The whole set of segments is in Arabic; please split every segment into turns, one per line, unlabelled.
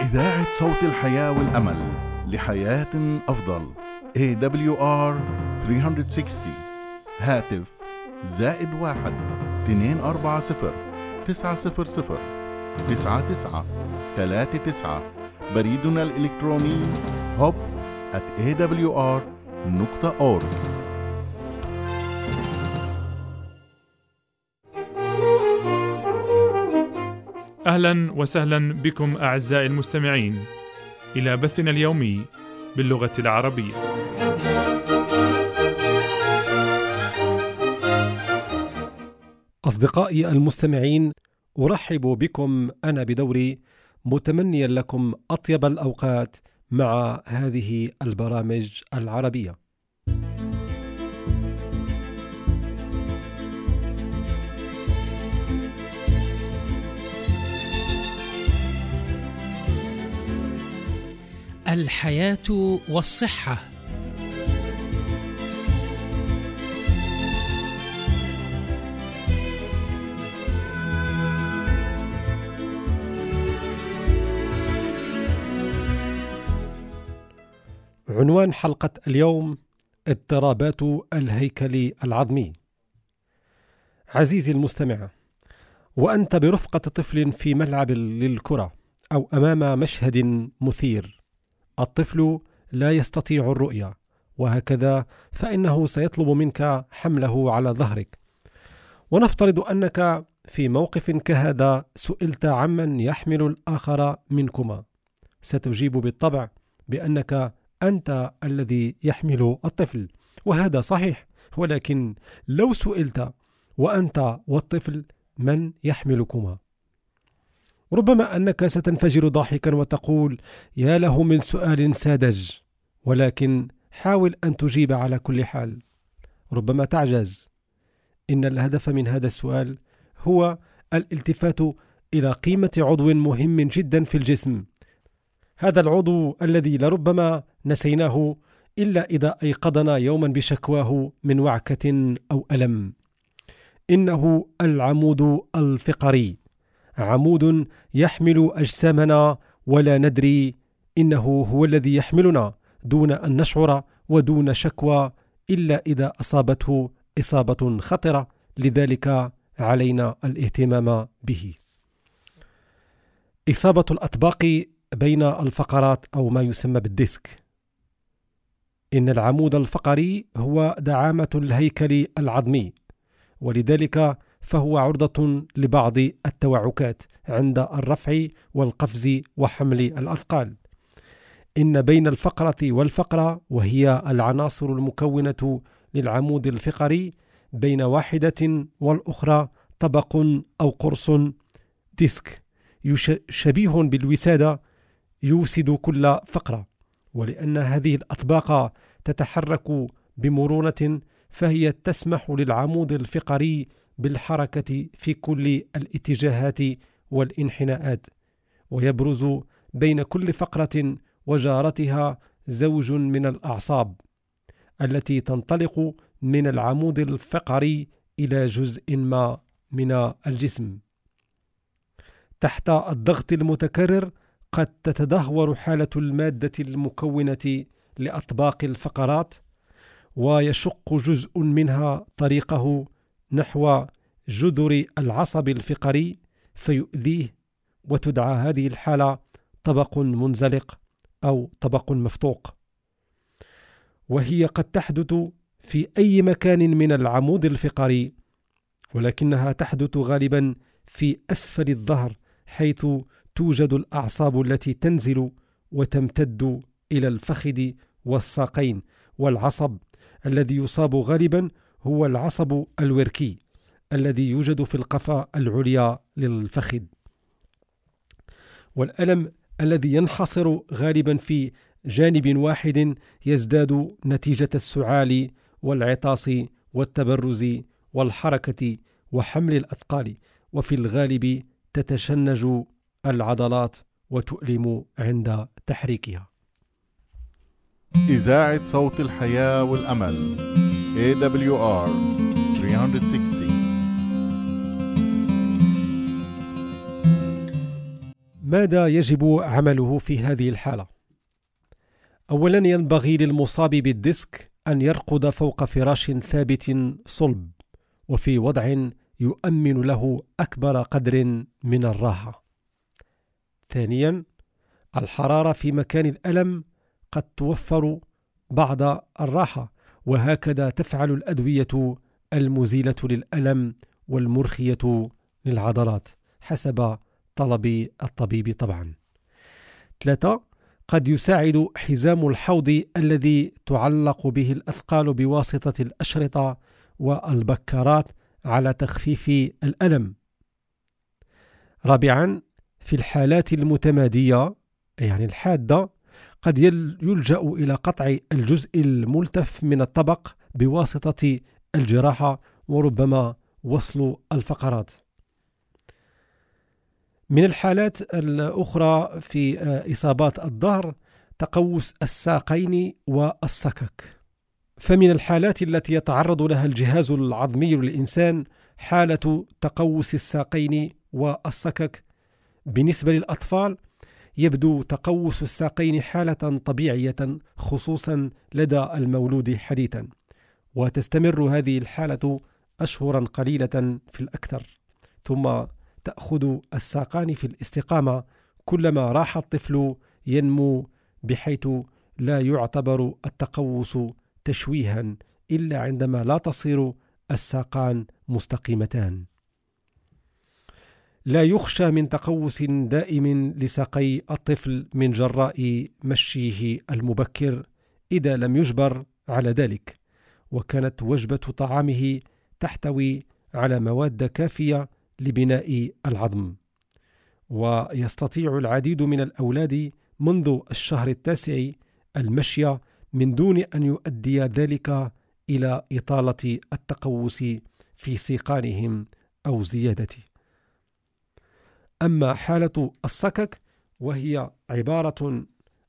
إذاعة صوت الحياة والأمل لحياة أفضل. AWR 360 هاتف زائد واحد اثنين أربعة صفر تسعة صفر صفر تسعة تسعة ثلاثة تسعة. بريدنا الإلكتروني hub at awr.org
أهلا وسهلا بكم أعزائي المستمعين إلى بثنا اليومي باللغة العربية.
أصدقائي المستمعين أرحب بكم أنا بدوري متمنيا لكم أطيب الأوقات مع هذه البرامج العربية.
الحياة والصحة
عنوان حلقة اليوم اضطرابات الهيكل العظمي. عزيزي المستمع، وأنت برفقة طفل في ملعب للكرة أو أمام مشهد مثير، الطفل لا يستطيع الرؤية، وهكذا فإنه سيطلب منك حمله على ظهرك. ونفترض أنك في موقف كهذا سئلت عمن يحمل الآخر منكما. ستجيب بالطبع بأنك أنت الذي يحمل الطفل وهذا صحيح ولكن لو سئلت وأنت والطفل من يحملكما ربما أنك ستنفجر ضاحكا وتقول يا له من سؤال ساذج ولكن حاول أن تجيب على كل حال. ربما تعجز. إن الهدف من هذا السؤال هو الالتفات إلى قيمة عضو مهم جدا في الجسم. هذا العضو الذي لربما نسيناه إلا إذا أيقظنا يوما بشكواه من وعكة أو ألم. إنه العمود الفقري. عمود يحمل أجسامنا ولا ندري إنه هو الذي يحملنا دون أن نشعر ودون شكوى إلا إذا أصابته إصابة خطرة لذلك علينا الاهتمام به. إصابة الأطباق بين الفقرات أو ما يسمى بالديسك. إن العمود الفقري هو دعامة الهيكل العظمي ولذلك فهو عرضة لبعض التوعكات عند الرفع والقفز وحمل الأثقال. إن بين الفقرة والفقرة وهي العناصر المكونة للعمود الفقري بين واحدة والأخرى طبق أو قرص ديسك شبيه بالوسادة يوسد كل فقرة. ولأن هذه الأطباق تتحرك بمرونة فهي تسمح للعمود الفقري بالحركة في كل الاتجاهات والانحناءات ويبرز بين كل فقرة وجارتها زوج من الأعصاب التي تنطلق من العمود الفقري إلى جزء ما من الجسم. تحت الضغط المتكرر قد تتدهور حالة المادة المكونة لأطباق الفقرات ويشق جزء منها طريقه نحو جذر العصب الفقري فيؤذيه وتدعى هذه الحالة طبق منزلق أو طبق مفتوق. وهي قد تحدث في أي مكان من العمود الفقري ولكنها تحدث غالبا في أسفل الظهر حيث توجد الأعصاب التي تنزل وتمتد إلى الفخذ والساقين والعصب الذي يصاب غالبا هو العصب الوركي الذي يوجد في القفا العليا للفخذ. والألم الذي ينحصر غالبا في جانب واحد يزداد نتيجة السعال والعطاس والتبرز والحركة وحمل الأثقال وفي الغالب تتشنج العضلات وتؤلم عند تحريكها.
إذاعة صوت الحياة والأمل. AWR 360
ماذا يجب عمله في هذه الحالة؟ أولا ينبغي للمصاب بالديسك أن يرقد فوق فراش ثابت صلب وفي وضع يؤمن له أكبر قدر من الراحة. ثانيا الحرارة في مكان الألم قد توفر بعض الراحة وهكذا تفعل الأدوية المزيلة للألم والمرخية للعضلات حسب طلب الطبيب طبعا. ثلاثة قد يساعد حزام الحوض الذي تعلق به الأثقال بواسطة الأشرطة والبكرات على تخفيف الألم. رابعا في الحالات المتمادية يعني الحادة قد يلجأ إلى قطع الجزء الملتف من الطبق بواسطة الجراحة وربما وصل الفقرات. من الحالات الأخرى في إصابات الظهر تقوس الساقين والسكك. فمن الحالات التي يتعرض لها الجهاز العظمي للإنسان حالة تقوس الساقين والسكك بالنسبة للأطفال يبدو تقوس الساقين حالة طبيعية خصوصا لدى المولود حديثا. وتستمر هذه الحالة أشهرا قليلة في الأكثر. ثم تأخذ الساقان في الاستقامة كلما راح الطفل ينمو بحيث لا يعتبر التقوس تشويها إلا عندما لا تصير الساقان مستقيمتان. لا يخشى من تقوس دائم لساقي الطفل من جراء مشيه المبكر إذا لم يجبر على ذلك وكانت وجبة طعامه تحتوي على مواد كافية لبناء العظم. ويستطيع العديد من الأولاد منذ الشهر التاسع المشي من دون أن يؤدي ذلك إلى إطالة التقوس في سيقانهم أو زيادته. أما حالة الصكك وهي عبارة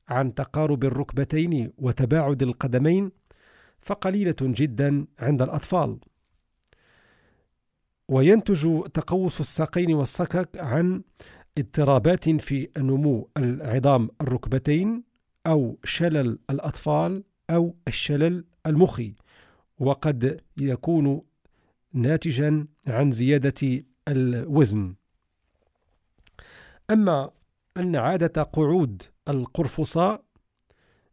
عن تقارب الركبتين وتباعد القدمين فقليلة جدا عند الأطفال. وينتج تقوس الساقين والصكك عن اضطرابات في نمو العظام الركبتين أو شلل الأطفال أو الشلل المخي وقد يكون ناتجا عن زيادة الوزن. أما أن عادة قعود القرفصاء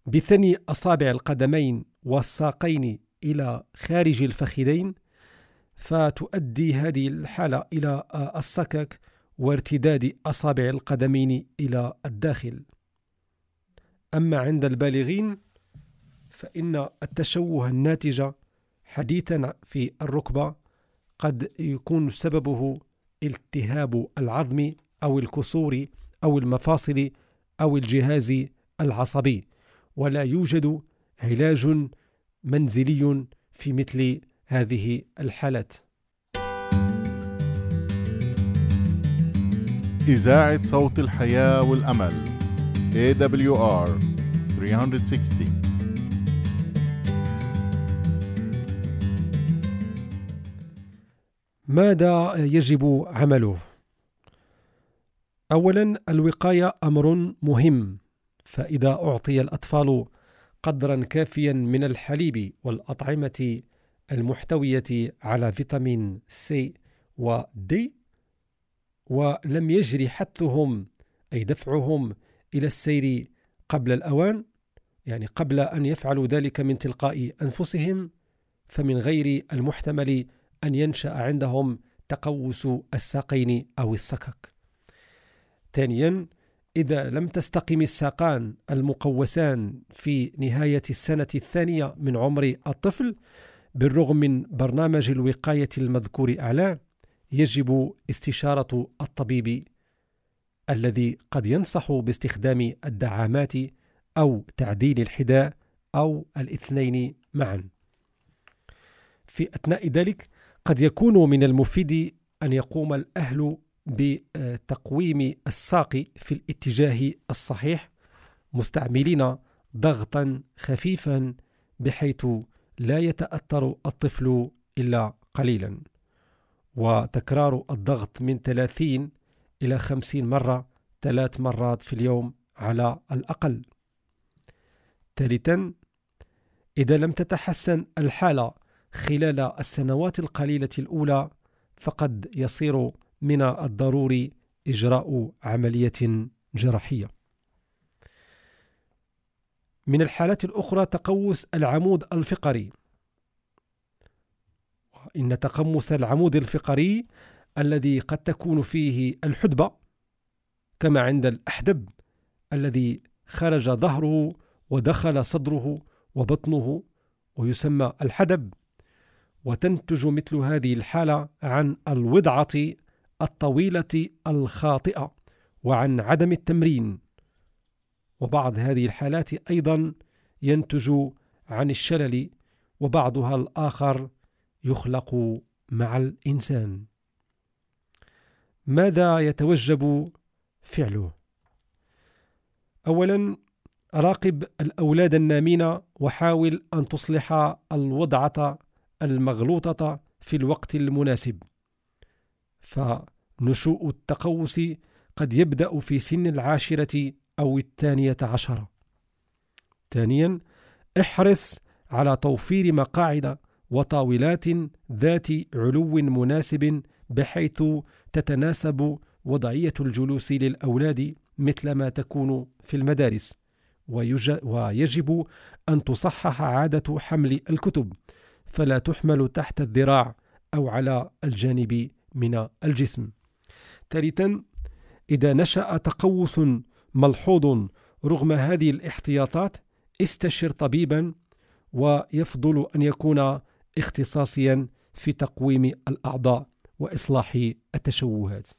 بثني أصابع القدمين والساقين إلى خارج الفخذين فتؤدي هذه الحالة إلى السكك وارتداد أصابع القدمين إلى الداخل. أما عند البالغين فإن التشوه الناتج حديثا في الركبة قد يكون سببه التهاب العظم أو الكسور أو المفاصل أو الجهاز العصبي. ولا يوجد علاج منزلي في مثل هذه الحالات.
إذاعة صوت الحياة والأمل AWR 360
ماذا يجب عمله؟ اولا الوقاية أمر مهم فإذا أعطي الأطفال قدرا كافيا من الحليب والأطعمة المحتوية على فيتامين سي ودي ولم يجري حثهم أي دفعهم إلى السير قبل الأوان يعني قبل أن يفعلوا ذلك من تلقاء أنفسهم فمن غير المحتمل أن ينشأ عندهم تقوس الساقين أو السكك. ثانيا إذا لم تستقم الساقان المقوسان في نهاية السنة الثانية من عمر الطفل بالرغم من برنامج الوقاية المذكور أعلى يجب استشارة الطبيب الذي قد ينصح باستخدام الدعامات أو تعديل الحذاء أو الاثنين معا. في أثناء ذلك قد يكون من المفيد أن يقوم الأهل بتقويم الساق في الاتجاه الصحيح مستعملين ضغطا خفيفا بحيث لا يتأثر الطفل إلا قليلا. وتكرار الضغط من 30 إلى 50 مرة ثلاث مرات في اليوم على الأقل. ثالثا إذا لم تتحسن الحالة خلال السنوات القليلة الأولى فقد يصير من الضروري إجراء عملية جراحية. من الحالات الأخرى تقوس العمود الفقري. إن تقمص العمود الفقري الذي قد تكون فيه الحدبة كما عند الأحدب الذي خرج ظهره ودخل صدره وبطنه ويسمى الحدب. وتنتج مثل هذه الحالة عن الوضعة الطويلة الخاطئة وعن عدم التمرين. وبعض هذه الحالات أيضا ينتج عن الشلل وبعضها الآخر يخلق مع الإنسان. ماذا يتوجب فعله؟ اولا راقب الأولاد النامين وحاول أن تصلح الوضعة المغلوطة في الوقت المناسب. فنشوء التقوس قد يبدأ في سن العاشرة أو الثانية عشره ثانيا احرص على توفير مقاعد وطاولات ذات علو مناسب بحيث تتناسب وضعية الجلوس للأولاد مثل ما تكون في المدارس. ويجب أن تصحح عادة حمل الكتب فلا تحمل تحت الذراع أو على الجانب من الجسم. ثالثا إذا نشأ تقوس ملحوظ رغم هذه الاحتياطات استشر طبيبا ويفضل أن يكون اختصاصيا في تقويم الأعضاء وإصلاح التشوهات.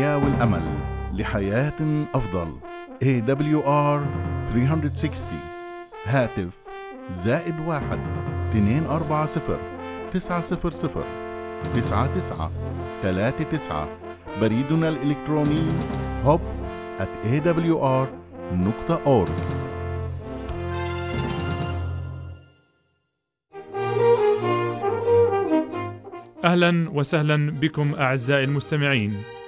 الحياة والأمل لحياة أفضل. AWR 360 هاتف زائد واحد اثنين أربعة صفر تسعة صفر صفر تسعة تسعة ثلاثة تسعة. بريدنا الإلكتروني hub at awr.org
أهلا وسهلا بكم أعزائي المستمعين.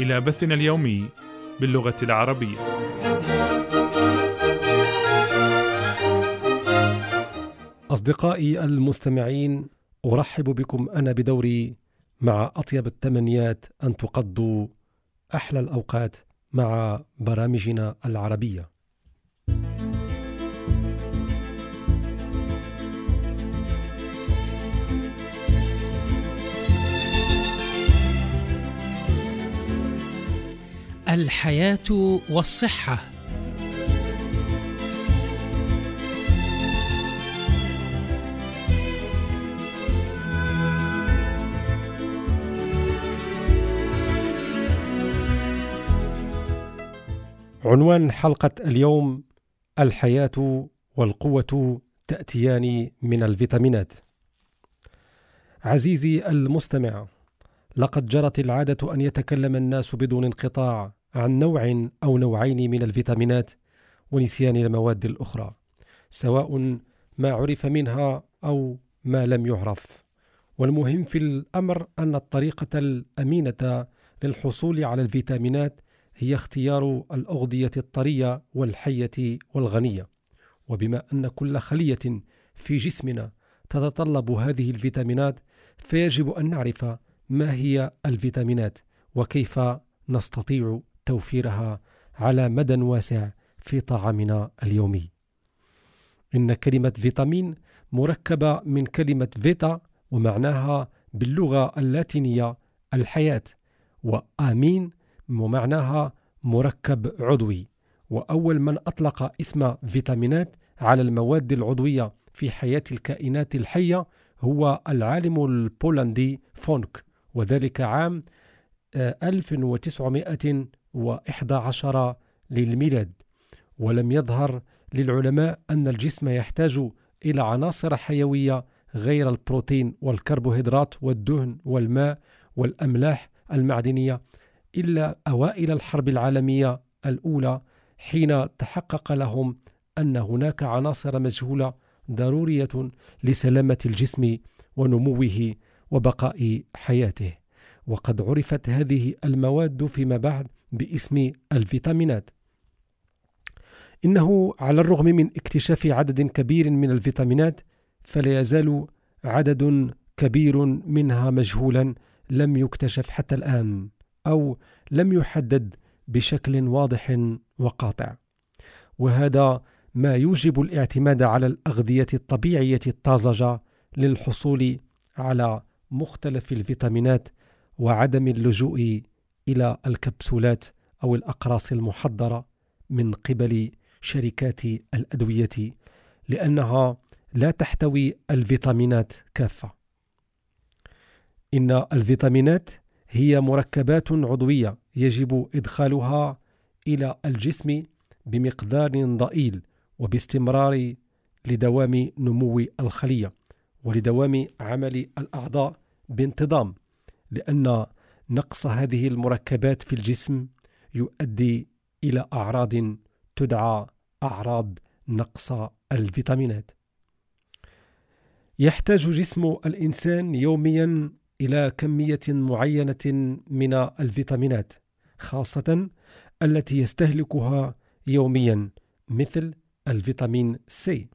إلى بثنا اليومي باللغة العربية.
أصدقائي المستمعين أرحب بكم أنا بدوري مع أطيب التمنيات أن تقضوا أحلى الأوقات مع برامجنا العربية.
الحياة والصحة
عنوان حلقة اليوم الحياة والقوة تأتيان من الفيتامينات. عزيزي المستمع، لقد جرت العادة أن يتكلم الناس بدون انقطاع عن نوع أو نوعين من الفيتامينات ونسيان المواد الأخرى سواء ما عرف منها أو ما لم يعرف. والمهم في الأمر أن الطريقة الأمينة للحصول على الفيتامينات هي اختيار الأغذية الطرية والحية والغنية. وبما أن كل خلية في جسمنا تتطلب هذه الفيتامينات فيجب أن نعرف ما هي الفيتامينات وكيف نستطيع توفيرها على مدى واسع في طعامنا اليومي. إن كلمة فيتامين مركبة من كلمة فيتا ومعناها باللغة اللاتينية الحياة وآمين ومعناها مركب عضوي وأول من أطلق اسم فيتامينات على المواد العضوية في حياة الكائنات الحية هو العالم البولندي فونك وذلك عام 1911 آه، للميلاد. ولم يظهر للعلماء أن الجسم يحتاج إلى عناصر حيوية غير البروتين والكربوهيدرات والدهن والماء والأملاح المعدنية إلا أوائل الحرب العالمية الأولى حين تحقق لهم أن هناك عناصر مجهولة ضرورية لسلامة الجسم ونموه وبقاء حياته. وقد عرفت هذه المواد فيما بعد باسم الفيتامينات. إنه على الرغم من اكتشاف عدد كبير من الفيتامينات فلا يزال عدد كبير منها مجهولا لم يكتشف حتى الآن أو لم يحدد بشكل واضح وقاطع. وهذا ما يوجب الاعتماد على الأغذية الطبيعية الطازجة للحصول على مختلف الفيتامينات وعدم اللجوء إلى الكبسولات أو الأقراص المحضرة من قبل شركات الأدوية لأنها لا تحتوي الفيتامينات كافة. إن الفيتامينات هي مركبات عضوية يجب إدخالها إلى الجسم بمقدار ضئيل وباستمرار لدوام نمو الخلية ولدوام عمل الأعضاء بانتظام لأن نقص هذه المركبات في الجسم يؤدي إلى أعراض تدعى أعراض نقص الفيتامينات. يحتاج جسم الإنسان يوميا إلى كمية معينة من الفيتامينات خاصة التي يستهلكها يوميا مثل الفيتامين سي.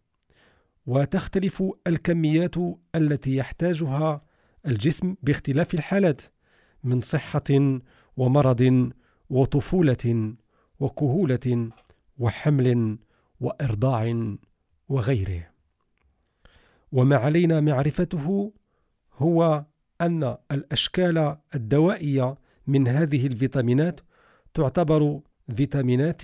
وتختلف الكميات التي يحتاجها الجسم باختلاف الحالات من صحة ومرض وطفولة وكهولة وحمل وإرضاع وغيره. وما علينا معرفته هو أن الأشكال الدوائية من هذه الفيتامينات تعتبر فيتامينات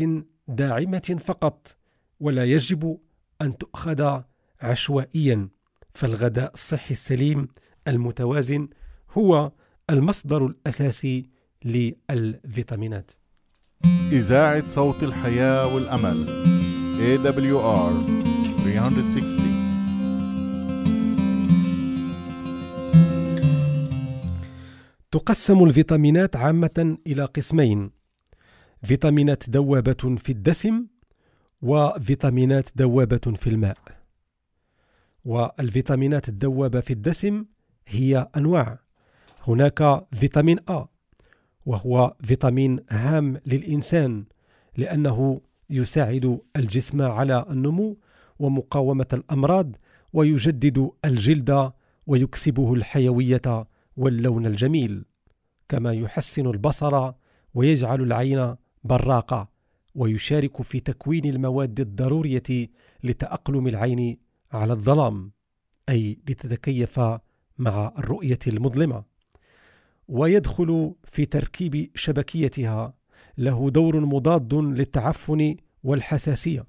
داعمة فقط ولا يجب أن تؤخذ عشوائيا فالغذاء الصحي السليم المتوازن هو المصدر الأساسي للفيتامينات.
إذاعة صوت الحياة والأمل AWR 360
تقسم الفيتامينات عامة إلى قسمين فيتامينات دوابة في الدسم وفيتامينات دوابة في الماء. والفيتامينات الدوابة في الدسم هي أنواع. هناك فيتامين A وهو فيتامين هام للإنسان لأنه يساعد الجسم على النمو ومقاومة الأمراض ويجدد الجلد ويكسبه الحيوية واللون الجميل كما يحسن البصر ويجعل العين براقة ويشارك في تكوين المواد الضرورية لتأقلم العين على الظلام أي لتتكيف مع الرؤية المظلمة ويدخل في تركيب شبكيتها له دور مضاد للتعفن والحساسية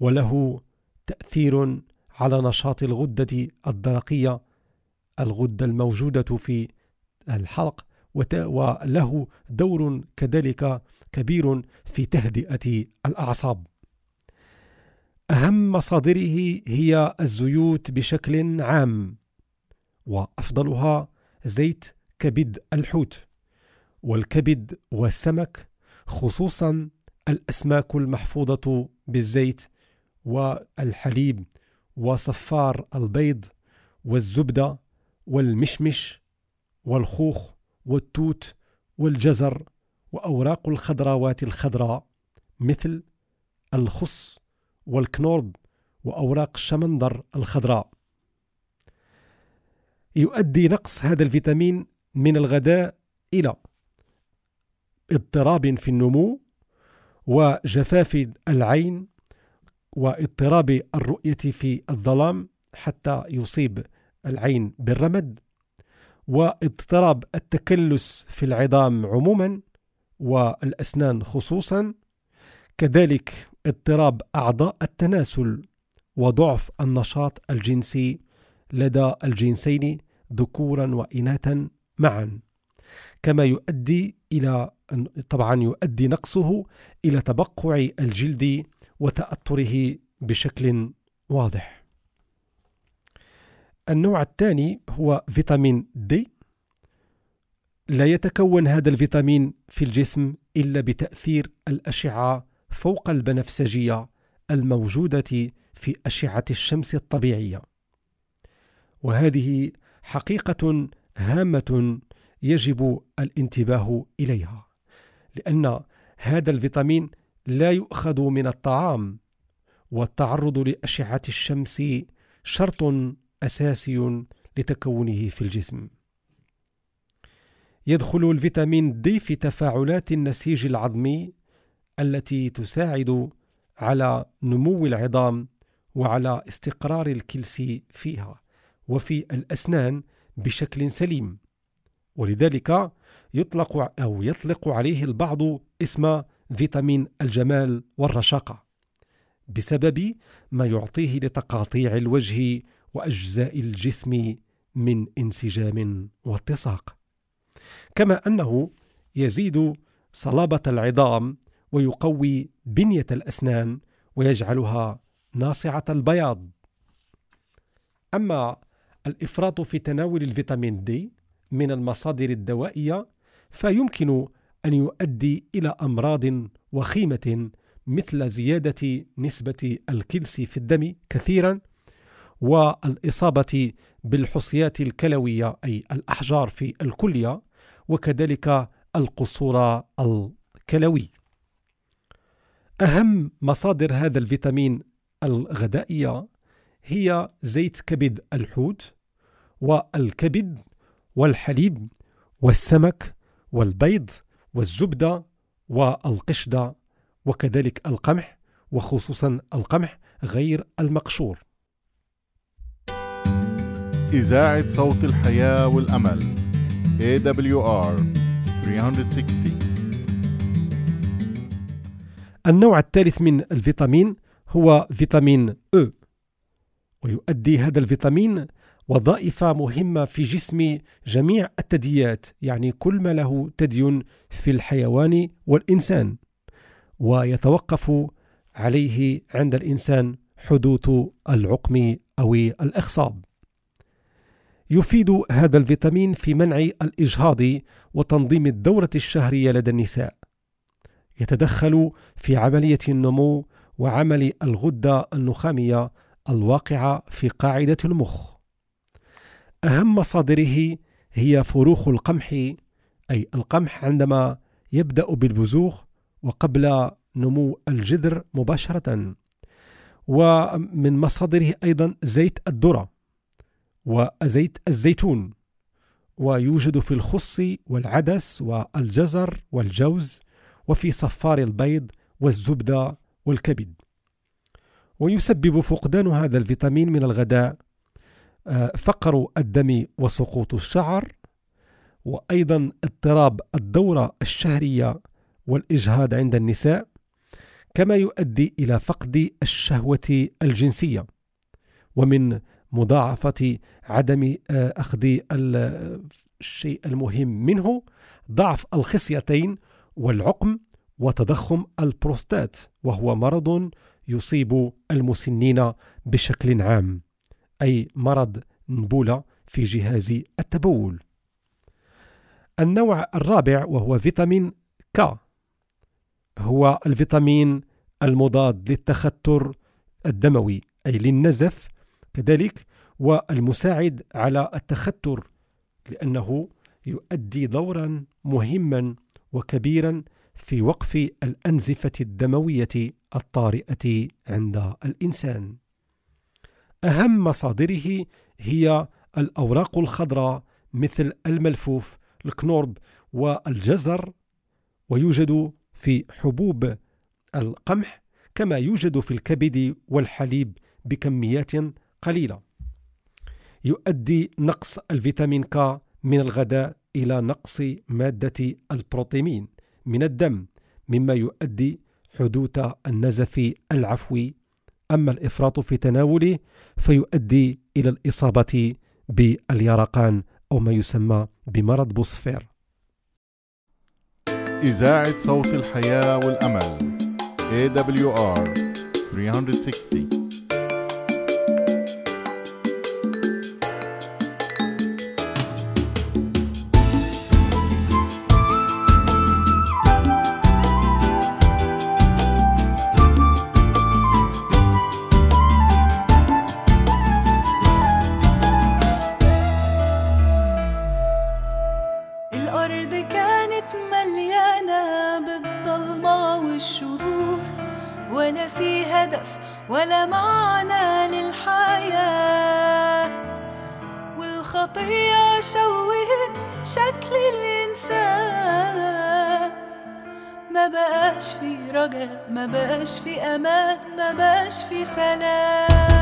وله تأثير على نشاط الغدة الدرقية الغدة الموجودة في الحلق وله دور كذلك كبير في تهدئة الأعصاب. أهم مصادره هي الزيوت بشكل عام، وأفضلها زيت كبد الحوت، والكبد والسمك خصوصا الأسماك المحفوظة بالزيت والحليب وصفار البيض والزبدة والمشمش والخوخ والتوت والجزر وأوراق الخضروات الخضراء مثل الخص والكنورد وأوراق الشمندر الخضراء. يؤدي نقص هذا الفيتامين من الغداء إلى اضطراب في النمو وجفاف العين واضطراب الرؤية في الظلام حتى يصيب العين بالرمد واضطراب التكلس في العظام عموما والأسنان خصوصا. كذلك اضطراب أعضاء التناسل وضعف النشاط الجنسي لدى الجنسين ذكورا وإناثا معا. كما يؤدي إلى طبعا يؤدي نقصه إلى تبقع الجلد وتأثره بشكل واضح. النوع الثاني هو فيتامين دي. لا يتكون هذا الفيتامين في الجسم إلا بتأثير الأشعة فوق البنفسجية الموجودة في أشعة الشمس الطبيعية. وهذه حقيقة هامة يجب الانتباه إليها لأن هذا الفيتامين لا يؤخذ من الطعام والتعرض لأشعة الشمس شرط أساسي لتكونه في الجسم. يدخل الفيتامين دي في تفاعلات النسيج العظمي التي تساعد على نمو العظام وعلى استقرار الكلس فيها وفي الأسنان بشكل سليم. ولذلك يطلق أو يطلق عليه البعض اسم فيتامين الجمال والرشاقة بسبب ما يعطيه لتقاطيع الوجه وأجزاء الجسم من انسجام واتساق. كما أنه يزيد صلابة العظام ويقوي بنية الأسنان ويجعلها ناصعة البياض. أما الإفراط في تناول الفيتامين دي من المصادر الدوائية فيمكن أن يؤدي إلى أمراض وخيمة مثل زيادة نسبة الكلس في الدم كثيرا والإصابة بالحصيات الكلوية أي الأحجار في الكلية وكذلك القصور الكلوي. أهم مصادر هذا الفيتامين الغذائية هي زيت كبد الحوت والكبد والحليب والسمك والبيض والزبدة والقشدة وكذلك القمح وخصوصا القمح غير المقشور.
إذاعة صوت الحياة والأمل AWR 360
النوع الثالث من الفيتامين هو فيتامين أو ويؤدي هذا الفيتامين وظائف مهمة في جسم جميع الثدييات يعني كل ما له ثدي في الحيوان والإنسان. ويتوقف عليه عند الإنسان حدوث العقم أو الإخصاب يفيد هذا الفيتامين في منع الإجهاض وتنظيم الدورة الشهرية لدى النساء. يتدخل في عملية النمو وعمل الغدة النخامية الواقعة في قاعدة المخ. أهم مصادره هي فروخ القمح أي القمح عندما يبدأ بالبزوغ وقبل نمو الجذر مباشرة. ومن مصادره أيضا زيت الذرة وزيت الزيتون. ويوجد في الخص والعدس والجزر والجوز وفي صفار البيض والزبدة والكبد. ويسبب فقدان هذا الفيتامين من الغداء آه، فقر الدم وسقوط الشعر وأيضا اضطراب الدورة الشهرية والإجهاض عند النساء كما يؤدي إلى فقد الشهوة الجنسية ومن مضاعفة عدم آه، أخذ الشيء المهم منه ضعف الخصيتين والعقم وتضخم البروستات وهو مرض يصيب المسنين بشكل عام أي مرض نبولة في جهاز التبول. النوع الرابع وهو فيتامين ك هو الفيتامين المضاد للتختر الدموي أي للنزف كذلك والمساعد على التختر لأنه يؤدي دورا مهما وكبيرا في وقف الأنزفة الدموية الطارئة عند الإنسان. أهم مصادره هي الأوراق الخضراء مثل الملفوف، الكنورب والجزر، ويوجد في حبوب القمح كما يوجد في الكبد والحليب بكميات قليلة. يؤدي نقص الفيتامين ك من الغداء إلى نقص مادة البروتيمين من الدم مما يؤدي حدوث النزف العفوي أما الإفراط في تناوله فيؤدي إلى الإصابة باليرقان أو ما يسمى بمرض بوسفير.
إذاعة صوت الحياة والأمل AWR 360
والشرور ولا في هدف ولا معنى للحياة. والخطية شوهت شكل الإنسان. ما بقاش في رجاء ما بقاش في أمان ما بقاش في سلام.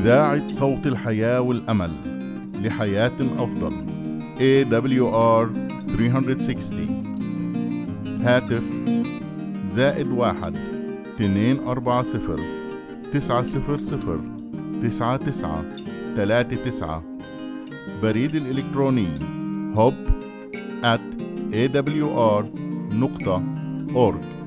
إذاعة صوت الحياة والأمل لحياة أفضل. AWR 360 هاتف زائد واحد اتنين أربعة صفر تسعة صفر صفر تسعة تسعة تلاتة تسعة. بريد الإلكتروني hub at awr نقطة org.